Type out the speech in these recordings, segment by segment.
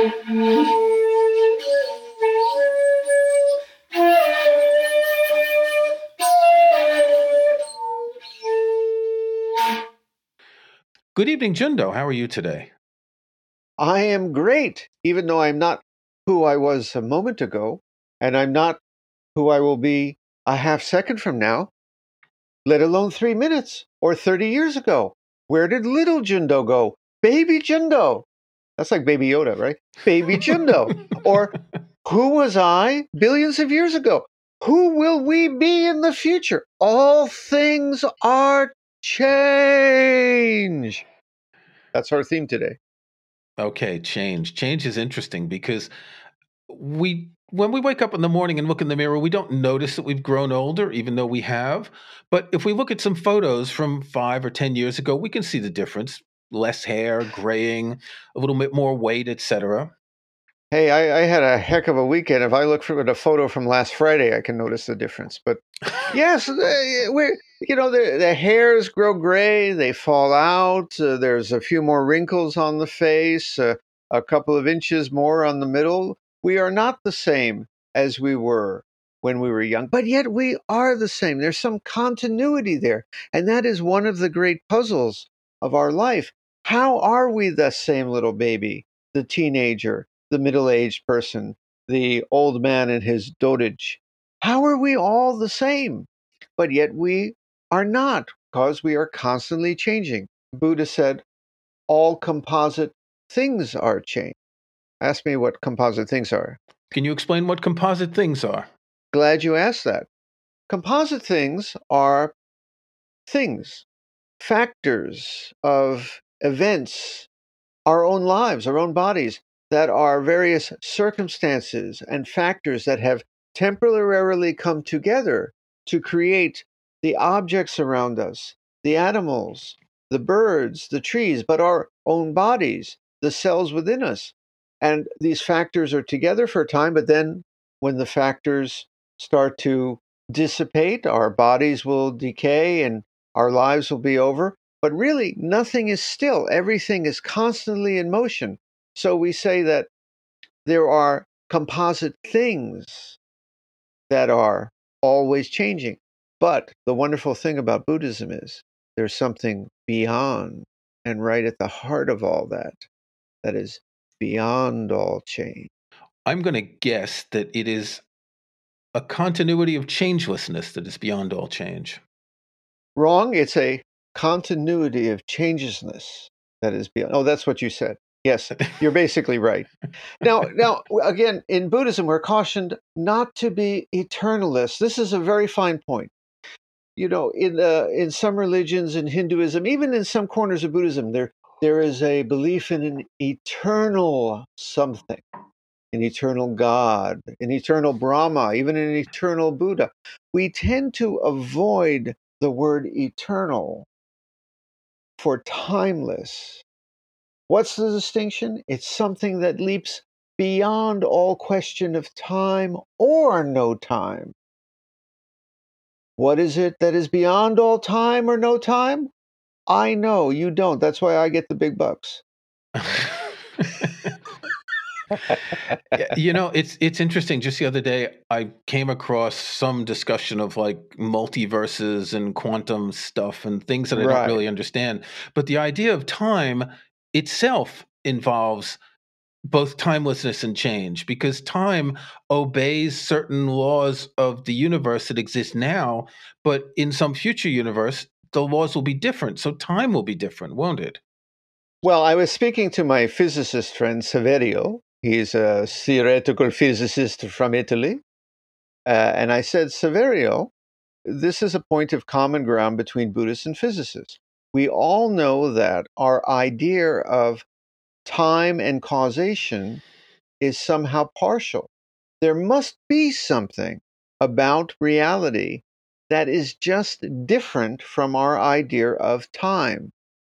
Good evening, Jundo. How are you today? I am great, even though I'm not who I was a moment ago, and I'm not who I will be a half second from now, let alone three minutes or 30 years ago. Where did little Jundo go? Baby Jundo. That's like Baby Yoda, right? Baby Jundo. or who was I billions of years ago? Who will we be in the future? All things are change. That's our theme today. Okay, change. Change is interesting because we when we wake up in the morning and look in the mirror, we don't notice that we've grown older, even though we have. But if we look at some photos from five or 10 years ago, we can see the difference less hair, graying, a little bit more weight, etc. Hey, I, I, had a heck of a weekend. If I look for a photo from last Friday, I can notice the difference. But yes, we're you know the, the hairs grow gray, they fall out. Uh, there's a few more wrinkles on the face, uh, a couple of inches more on the middle. We are not the same as we were when we were young, but yet we are the same. There's some continuity there, and that is one of the great puzzles of our life. How are we the same little baby, the teenager? the middle aged person, the old man in his dotage. How are we all the same? But yet we are not, because we are constantly changing. Buddha said, all composite things are changed. Ask me what composite things are. Can you explain what composite things are? Glad you asked that. Composite things are things, factors of events, our own lives, our own bodies that are various circumstances and factors that have temporarily come together to create the objects around us, the animals, the birds, the trees, but our own bodies, the cells within us. And these factors are together for a time, but then when the factors start to dissipate, our bodies will decay and our lives will be over. But really, nothing is still. Everything is constantly in motion. So we say that there are composite things that are always changing. But the wonderful thing about Buddhism is there's something beyond and right at the heart of all that that is beyond all change. I'm going to guess that it is a continuity of changelessness that is beyond all change. Wrong. It's a continuity of changelessness that is beyond. Oh, that's what you said. Yes, you're basically right. Now, now again, in Buddhism, we're cautioned not to be eternalists. This is a very fine point. You know, in uh, in some religions, in Hinduism, even in some corners of Buddhism, there there is a belief in an eternal something, an eternal God, an eternal Brahma, even an eternal Buddha. We tend to avoid the word eternal for timeless What's the distinction? It's something that leaps beyond all question of time or no time. What is it that is beyond all time or no time? I know, you don't. That's why I get the big bucks. you know, it's it's interesting. Just the other day, I came across some discussion of like multiverses and quantum stuff and things that I right. don't really understand. But the idea of time itself involves both timelessness and change because time obeys certain laws of the universe that exist now, but in some future universe, the laws will be different. So time will be different, won't it? Well, I was speaking to my physicist friend Saverio. He's a theoretical physicist from Italy. Uh, and I said, Saverio, this is a point of common ground between Buddhists and physicists we all know that our idea of time and causation is somehow partial. There must be something about reality that is just different from our idea of time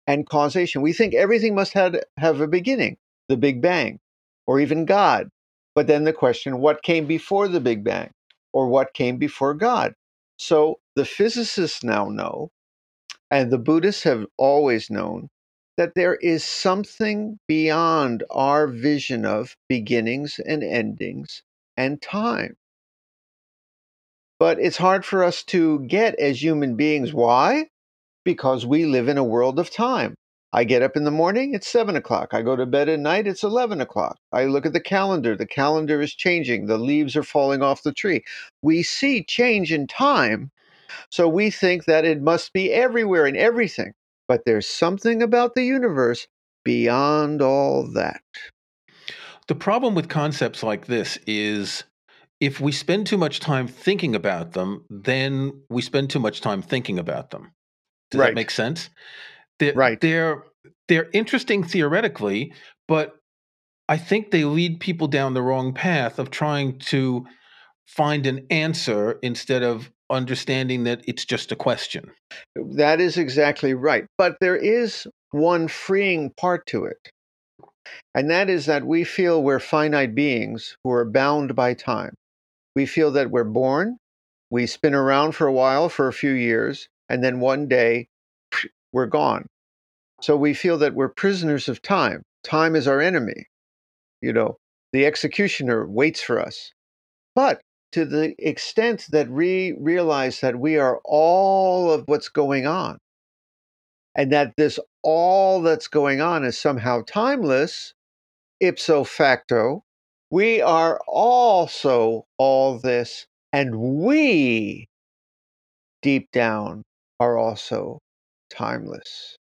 and causation. We think everything must have, have a beginning, the Big Bang, or even God. But then the question what came before the Big Bang, or what came before God? So the physicists now know, and the Buddhists have always known, that there is something beyond our vision of beginnings and endings and time. But it's hard for us to get as human beings. Why? Because we live in a world of time. I get up in the morning, it's seven o'clock. I go to bed at night, it's 11 o'clock. I look at the calendar, the calendar is changing, the leaves are falling off the tree. We see change in time, so we think that it must be everywhere and everything. But there's something about the universe beyond all that. The problem with concepts like this is if we spend too much time thinking about them, then we spend too much time thinking about them. Does right. that make sense? They're, right. They're they're interesting theoretically, but I think they lead people down the wrong path of trying to find an answer instead of understanding that it's just a question. That is exactly right. But there is one freeing part to it. And that is that we feel we're finite beings who are bound by time. We feel that we're born, we spin around for a while, for a few years, and then one day we're gone. So we feel that we're prisoners of time. Time is our enemy. You know, the executioner waits for us. But to the extent that we realize that we are all of what's going on, and that this all that's going on is somehow timeless, ipso facto, we are also all this, and we, deep down, are also timeless.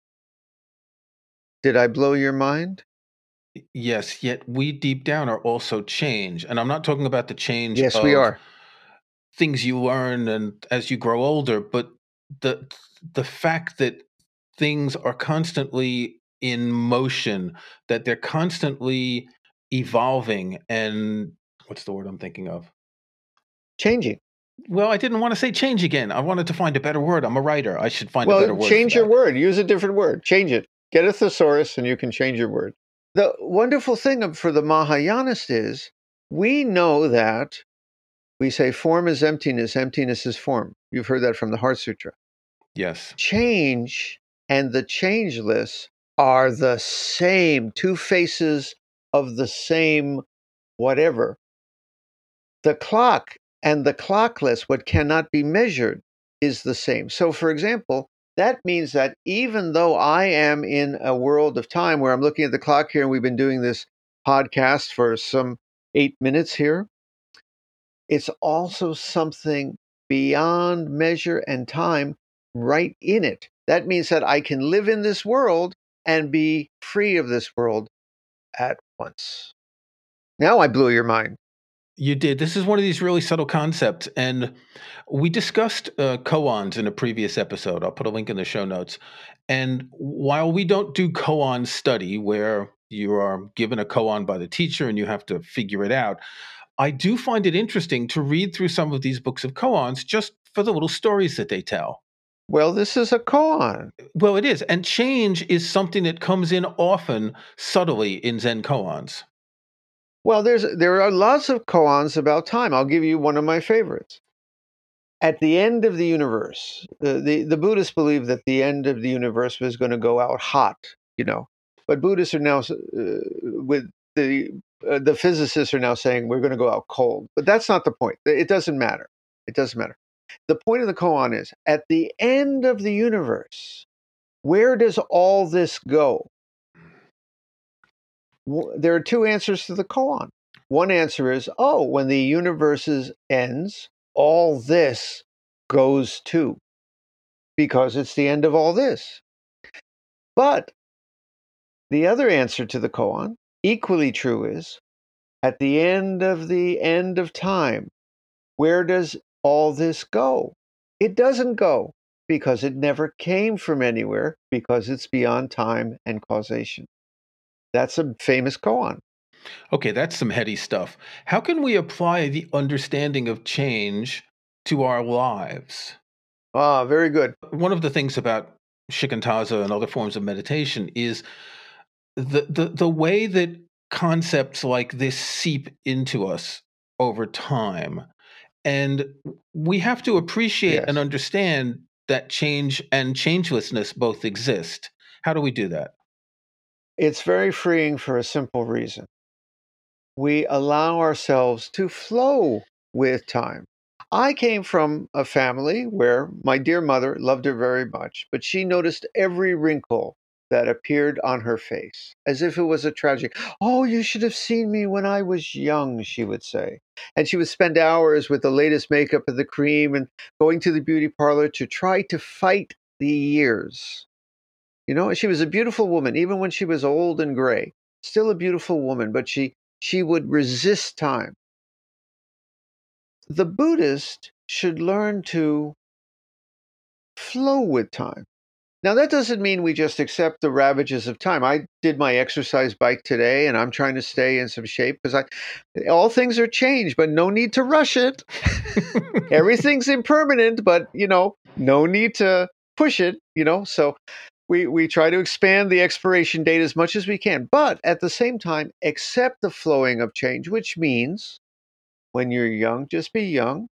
Did I blow your mind? Yes, yet we deep down are also change. And I'm not talking about the change Yes, we are. things you learn and as you grow older, but the the fact that things are constantly in motion, that they're constantly evolving and what's the word I'm thinking of? Changing. Well, I didn't want to say change again. I wanted to find a better word. I'm a writer. I should find well, a better word. Change your word. Use a different word. Change it. Get a thesaurus and you can change your word. The wonderful thing for the Mahayanists is we know that we say form is emptiness, emptiness is form. You've heard that from the Heart Sutra. Yes. Change and the changeless are the same, two faces of the same whatever. The clock and the clockless, what cannot be measured, is the same. So, for example, that means that even though I am in a world of time where I'm looking at the clock here and we've been doing this podcast for some eight minutes here, it's also something beyond measure and time right in it. That means that I can live in this world and be free of this world at once. Now I blew your mind. You did. This is one of these really subtle concepts. And we discussed uh, koans in a previous episode. I'll put a link in the show notes. And while we don't do koan study where you are given a koan by the teacher and you have to figure it out, I do find it interesting to read through some of these books of koans just for the little stories that they tell. Well, this is a koan. Well, it is. And change is something that comes in often subtly in Zen koans. Well, there's there are lots of koans about time. I'll give you one of my favorites. At the end of the universe, the, the, the Buddhists believe that the end of the universe was going to go out hot, you know. But Buddhists are now, uh, with the uh, the physicists are now saying we're going to go out cold. But that's not the point. It doesn't matter. It doesn't matter. The point of the koan is at the end of the universe, where does all this go? There are two answers to the koan. One answer is, oh, when the universe ends, all this goes too, because it's the end of all this. But the other answer to the koan, equally true, is at the end of the end of time, where does all this go? It doesn't go because it never came from anywhere, because it's beyond time and causation. That's a famous koan. Okay, that's some heady stuff. How can we apply the understanding of change to our lives? Ah, very good. One of the things about shikantaza and other forms of meditation is the the the way that concepts like this seep into us over time. And we have to appreciate yes. and understand that change and changelessness both exist. How do we do that? It's very freeing for a simple reason. We allow ourselves to flow with time. I came from a family where my dear mother loved her very much, but she noticed every wrinkle that appeared on her face, as if it was a tragic. Oh, you should have seen me when I was young, she would say. And she would spend hours with the latest makeup and the cream and going to the beauty parlor to try to fight the years. You know, she was a beautiful woman, even when she was old and gray. Still a beautiful woman, but she she would resist time. The Buddhist should learn to flow with time. Now, that doesn't mean we just accept the ravages of time. I did my exercise bike today and I'm trying to stay in some shape because I all things are changed, but no need to rush it. Everything's impermanent, but you know, no need to push it, you know. So we we try to expand the expiration date as much as we can, but at the same time accept the flowing of change, which means when you're young, just be young.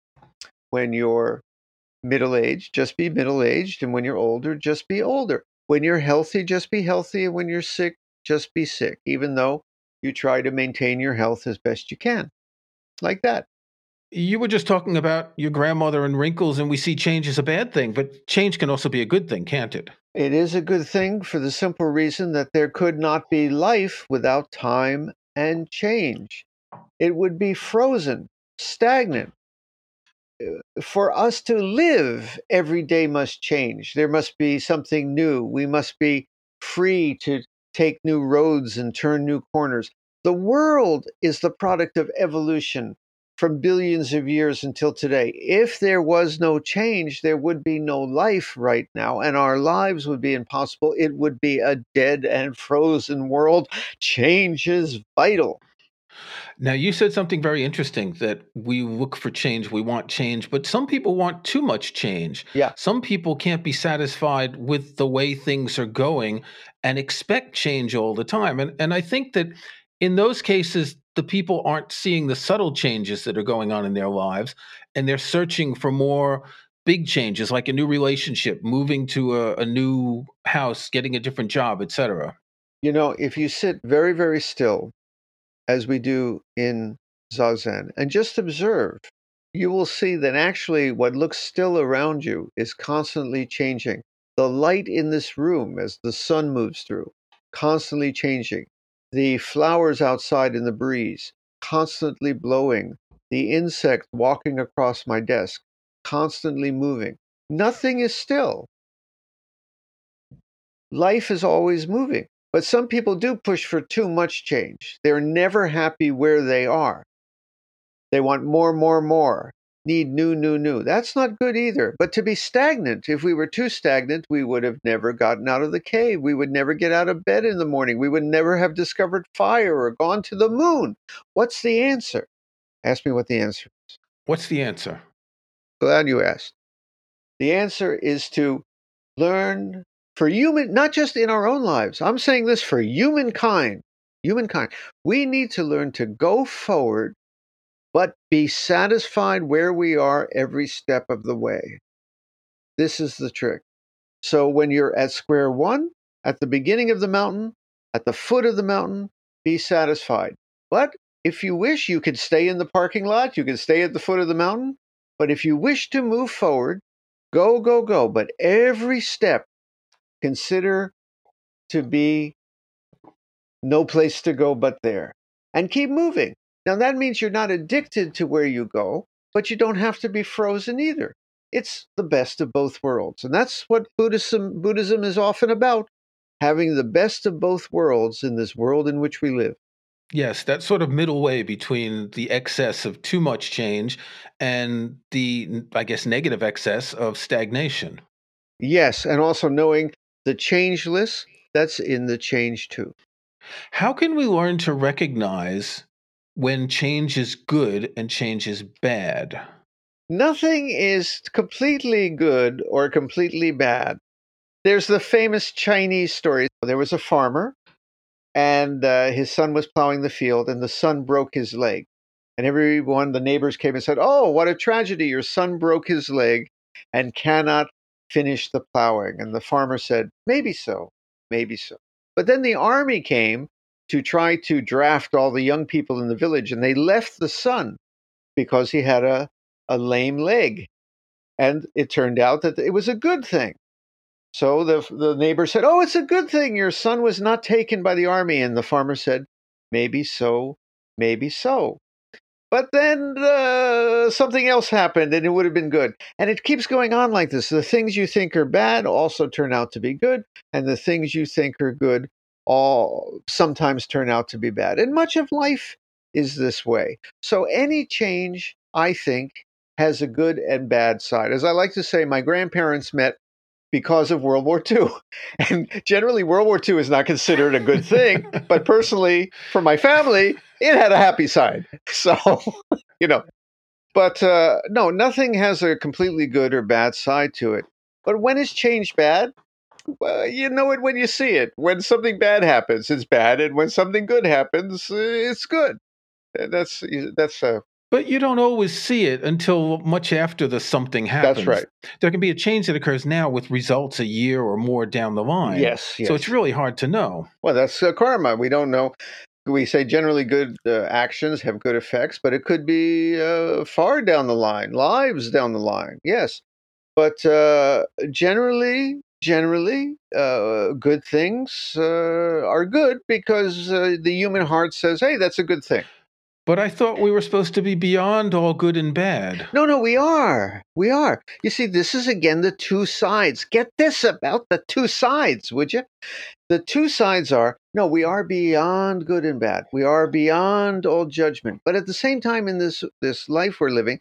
When you're middle aged, just be middle aged. And when you're older, just be older. When you're healthy, just be healthy. And when you're sick, just be sick, even though you try to maintain your health as best you can. Like that. You were just talking about your grandmother and wrinkles, and we see change as a bad thing, but change can also be a good thing, can't it? It is a good thing for the simple reason that there could not be life without time and change. It would be frozen, stagnant, uh, for us to live, every day must change. There must be something new. We must be free to take new roads and turn new corners. The world is the product of evolution from billions of years until today. If there was no change, there would be no life right now, and our lives would be impossible. It would be a dead and frozen world. Change is vital. Now, you said something very interesting that we look for change, we want change, but some people want too much change. Yeah. Some people can't be satisfied with the way things are going and expect change all the time. And and I think that in those cases the people aren't seeing the subtle changes that are going on in their lives and they're searching for more big changes like a new relationship, moving to a, a new house, getting a different job, etc. You know, if you sit very very still as we do in Zazen, and just observe, you will see that actually what looks still around you is constantly changing. The light in this room as the sun moves through, constantly changing. The flowers outside in the breeze, constantly blowing. The insect walking across my desk, constantly moving. Nothing is still. Life is always moving. But some people do push for too much change. They're never happy where they are. They want more, more, more, need new, new, new. That's not good either. But to be stagnant, if we were too stagnant, we would have never gotten out of the cave. We would never get out of bed in the morning. We would never have discovered fire or gone to the moon. What's the answer? Ask me what the answer is. What's the answer? Glad you asked. The answer is to learn for human, not just in our own lives. I'm saying this for humankind. Humankind. We need to learn to go forward, but be satisfied where we are every step of the way. This is the trick. So when you're at square one, at the beginning of the mountain, at the foot of the mountain, be satisfied. But if you wish, you could stay in the parking lot, you can stay at the foot of the mountain. But if you wish to move forward, go, go, go. But every step consider to be no place to go but there and keep moving. Now, that means you're not addicted to where you go, but you don't have to be frozen either. It's the best of both worlds. And that's what Buddhism, Buddhism is often about having the best of both worlds in this world in which we live. Yes, that sort of middle way between the excess of too much change and the, I guess, negative excess of stagnation. Yes, and also knowing the changeless, that's in the change too. How can we learn to recognize when change is good and change is bad? Nothing is completely good or completely bad. There's the famous Chinese story. There was a farmer, and uh, his son was plowing the field, and the son broke his leg. And everyone, the neighbors came and said, Oh, what a tragedy. Your son broke his leg and cannot finish the plowing. And the farmer said, Maybe so, maybe so. But then the army came to try to draft all the young people in the village, and they left the son because he had a, a lame leg. And it turned out that it was a good thing. So the, the neighbor said, Oh, it's a good thing your son was not taken by the army. And the farmer said, Maybe so, maybe so. But then uh, something else happened and it would have been good. And it keeps going on like this. The things you think are bad also turn out to be good, and the things you think are good all sometimes turn out to be bad. And much of life is this way. So any change, I think, has a good and bad side. As I like to say, my grandparents met because of World War II. And generally, World War II is not considered a good thing. but personally, for my family, it had a happy side. So, you know, but uh, no, nothing has a completely good or bad side to it. But when is change bad? Well, you know it when you see it. When something bad happens, it's bad, and when something good happens, it's good. That's that's a but you don't always see it until much after the something happens. That's right. There can be a change that occurs now with results a year or more down the line. Yes. yes. So it's really hard to know. Well, that's uh, karma. We don't know. We say generally good uh, actions have good effects, but it could be uh, far down the line, lives down the line. Yes. But uh, generally, generally, uh, good things uh, are good because the human heart says, hey, that's a good thing. But I thought we were supposed to be beyond all good and bad. No, no, we are. We are. You see, this is again the two sides. Get this about the two sides, would you? The two sides are no, we are beyond good and bad. We are beyond all judgment. But at the same time, in this this life we're living,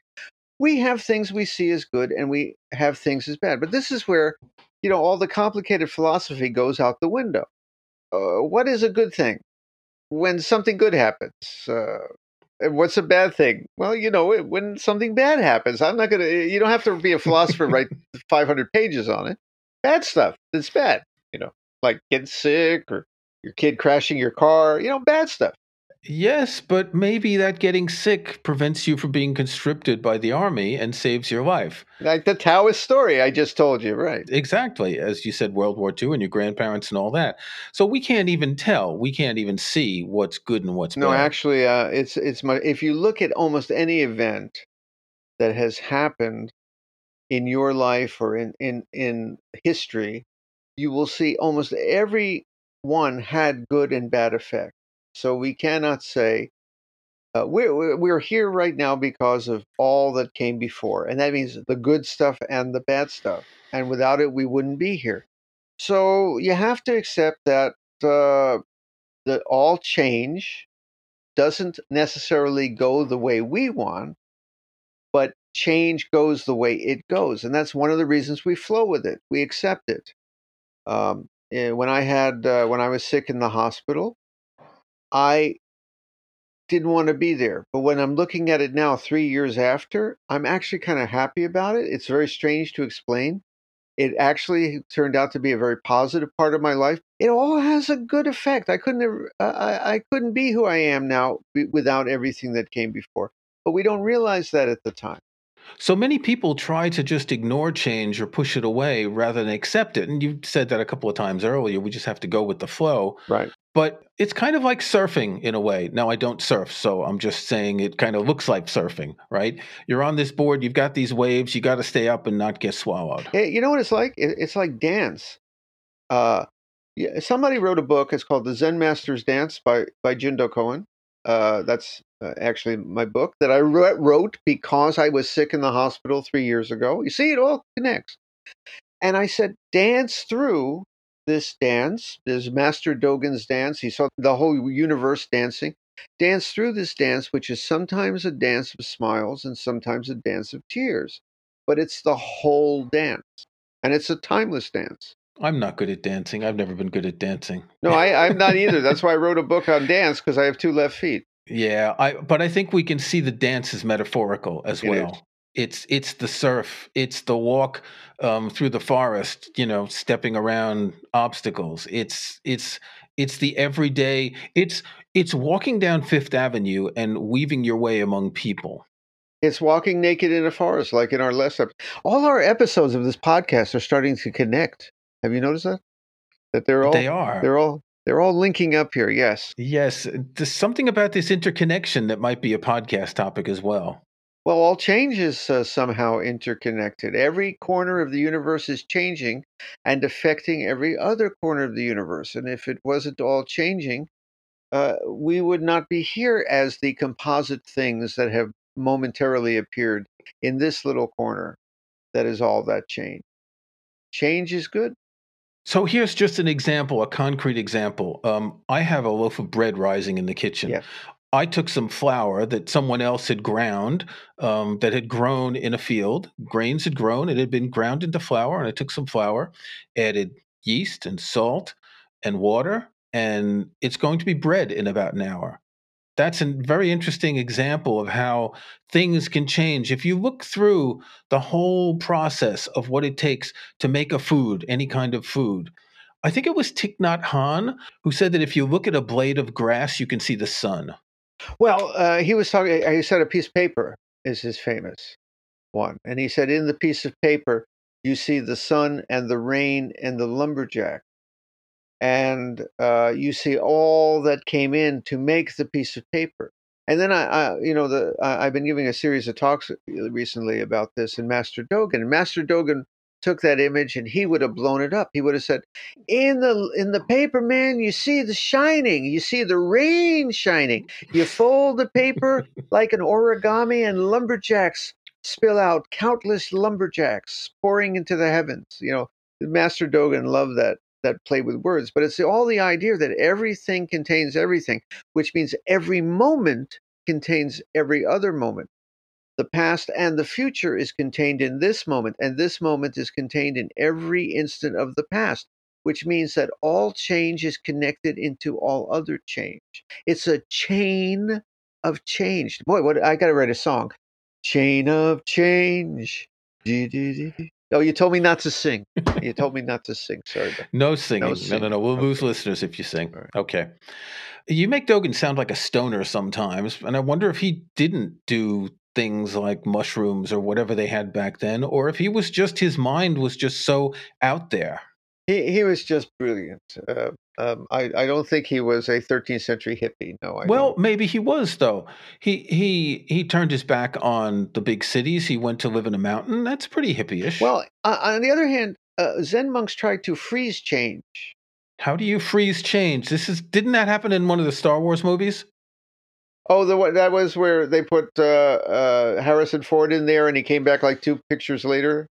we have things we see as good and we have things as bad. But this is where, you know, all the complicated philosophy goes out the window. Uh, what is a good thing? When something good happens, uh, What's a bad thing? Well, you know, when something bad happens, I'm not going to, you don't have to be a philosopher, write 500 pages on it. Bad stuff that's bad, you know, like getting sick or your kid crashing your car, you know, bad stuff. Yes, but maybe that getting sick prevents you from being conscripted by the army and saves your life. Like the Taoist story I just told you, right? Exactly. As you said, World War II and your grandparents and all that. So we can't even tell. We can't even see what's good and what's no, bad. No, actually, uh, it's it's my. If you look at almost any event that has happened in your life or in in in history, you will see almost every one had good and bad effects. So we cannot say uh, we're we're here right now because of all that came before, and that means the good stuff and the bad stuff. And without it, we wouldn't be here. So you have to accept that uh, that all change doesn't necessarily go the way we want, but change goes the way it goes, and that's one of the reasons we flow with it. We accept it. Um, eh, when I had uh, when I was sick in the hospital, I didn't want to be there. But when I'm looking at it now, three years after, I'm actually kind of happy about it. It's very strange to explain. It actually turned out to be a very positive part of my life. It all has a good effect. I couldn't have, I, I couldn't be who I am now without everything that came before. But we don't realize that at the time. So many people try to just ignore change or push it away rather than accept it. And you said that a couple of times earlier. We just have to go with the flow. Right. But it's kind of like surfing in a way. Now, I don't surf, so I'm just saying it kind of looks like surfing, right? You're on this board, you've got these waves, you got to stay up and not get swallowed. You know what it's like? It's like dance. Uh, somebody wrote a book. It's called The Zen Master's Dance by, by Jundo Cohen. Uh, that's uh, actually my book that I wrote because I was sick in the hospital three years ago. You see, it all connects. And I said, dance through this dance, this Master Dogen's dance. He saw the whole universe dancing. Dance through this dance, which is sometimes a dance of smiles and sometimes a dance of tears, but it's the whole dance. And it's a timeless dance. I'm not good at dancing. I've never been good at dancing. No, I, I'm not either. That's why I wrote a book on dance because I have two left feet. Yeah, I but I think we can see the dance as metaphorical as it well. Is. It's it's the surf, it's the walk um, through the forest, you know, stepping around obstacles. It's it's it's the everyday. It's it's walking down Fifth Avenue and weaving your way among people. It's walking naked in a forest, like in our last episode. All our episodes of this podcast are starting to connect. Have you noticed that? That they're all they are. They're all they're all linking up here. Yes. Yes. There's something about this interconnection that might be a podcast topic as well. Well, all change is uh, somehow interconnected. Every corner of the universe is changing and affecting every other corner of the universe. And if it wasn't all changing, uh, we would not be here as the composite things that have momentarily appeared in this little corner that is all that change. Change is good. So here's just an example, a concrete example. Um, I have a loaf of bread rising in the kitchen. Yeah. I took some flour that someone else had ground, um, that had grown in a field. Grains had grown, it had been ground into flour, and I took some flour, added yeast and salt and water, and it's going to be bread in about an hour that's a very interesting example of how things can change. If you look through the whole process of what it takes to make a food, any kind of food, I think it was Thich Nhat Hanh who said that if you look at a blade of grass, you can see the sun. Well, uh, he was talking, he said a piece of paper is his famous one. And he said, in the piece of paper, you see the sun and the rain and the lumberjack and uh, you see all that came in to make the piece of paper. And then I, I you know, the I, have been giving a series of talks recently about this and Master Dogen. And Master Dogen took that image and he would have blown it up. He would have said, "In the in the paper, man, you see the shining. You see the rain shining. You fold the paper like an origami, and lumberjacks spill out countless lumberjacks pouring into the heavens. You know, Master Dogen loved that that play with words, but it's all the idea that everything contains everything, which means every moment contains every other moment. The past and the future is contained in this moment, and this moment is contained in every instant of the past, which means that all change is connected into all other change. It's a chain of change. Boy, what I got to write a song. Chain of change. Oh, you told me not to sing. you told me not to sing. Sorry. No singing. No, singing. no, no, no. We'll okay. lose listeners if you sing. Right. Okay. You make Dogen sound like a stoner sometimes, and I wonder if he didn't do things like mushrooms or whatever they had back then, or if he was just his mind was just so out there. He he was just brilliant. Uh, um, I I don't think he was a 13th century hippie. No. I well, don't. maybe he was though. He he he turned his back on the big cities. He went to live in a mountain. That's pretty hippie-ish. Well, uh, on the other hand, uh, Zen monks tried to freeze change. How do you freeze change? This is didn't that happen in one of the Star Wars movies? Oh, the that was where they put uh, uh, Harrison Ford in there, and he came back like two pictures later.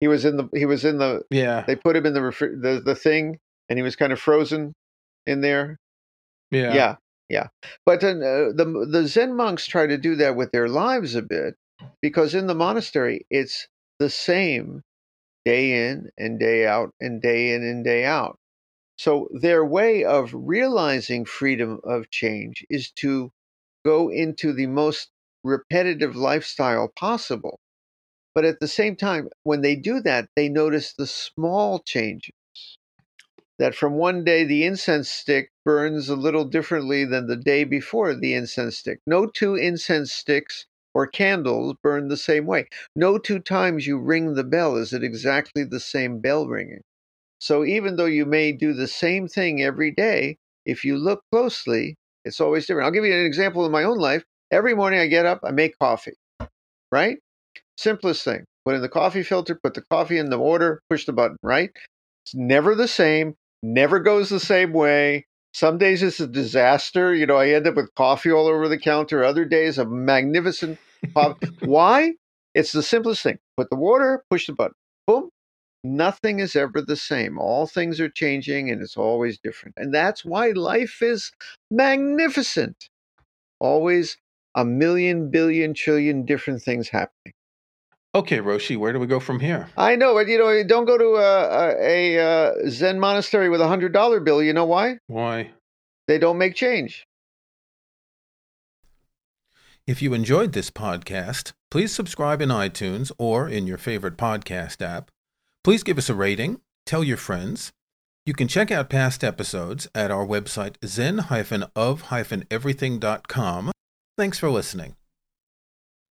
He was in the he was in the yeah. They put him in the the the thing, and he was kind of frozen in there. Yeah, yeah, yeah. But uh, the the Zen monks try to do that with their lives a bit, because in the monastery it's the same day in and day out and day in and day out. So their way of realizing freedom of change is to go into the most repetitive lifestyle possible. But at the same time, when they do that, they notice the small changes. That from one day the incense stick burns a little differently than the day before the incense stick. No two incense sticks or candles burn the same way. No two times you ring the bell is it exactly the same bell ringing. So even though you may do the same thing every day, if you look closely, it's always different. I'll give you an example in my own life. Every morning I get up, I make coffee, right? Simplest thing. Put in the coffee filter, put the coffee in the order, push the button, right? It's never the same, never goes the same way. Some days it's a disaster. You know, I end up with coffee all over the counter. Other days, a magnificent coffee. Why? It's the simplest thing. Put the water, push the button. Boom. Nothing is ever the same. All things are changing and it's always different. And that's why life is magnificent. Always a million, billion, trillion different things happening. Okay, Roshi, where do we go from here? I know, but you know, don't go to a, a, a uh, Zen monastery with a hundred dollar bill. You know why? Why? They don't make change. If you enjoyed this podcast, please subscribe in iTunes or in your favorite podcast app. Please give us a rating, tell your friends. You can check out past episodes at our website zen-of-everything.com. Thanks for listening.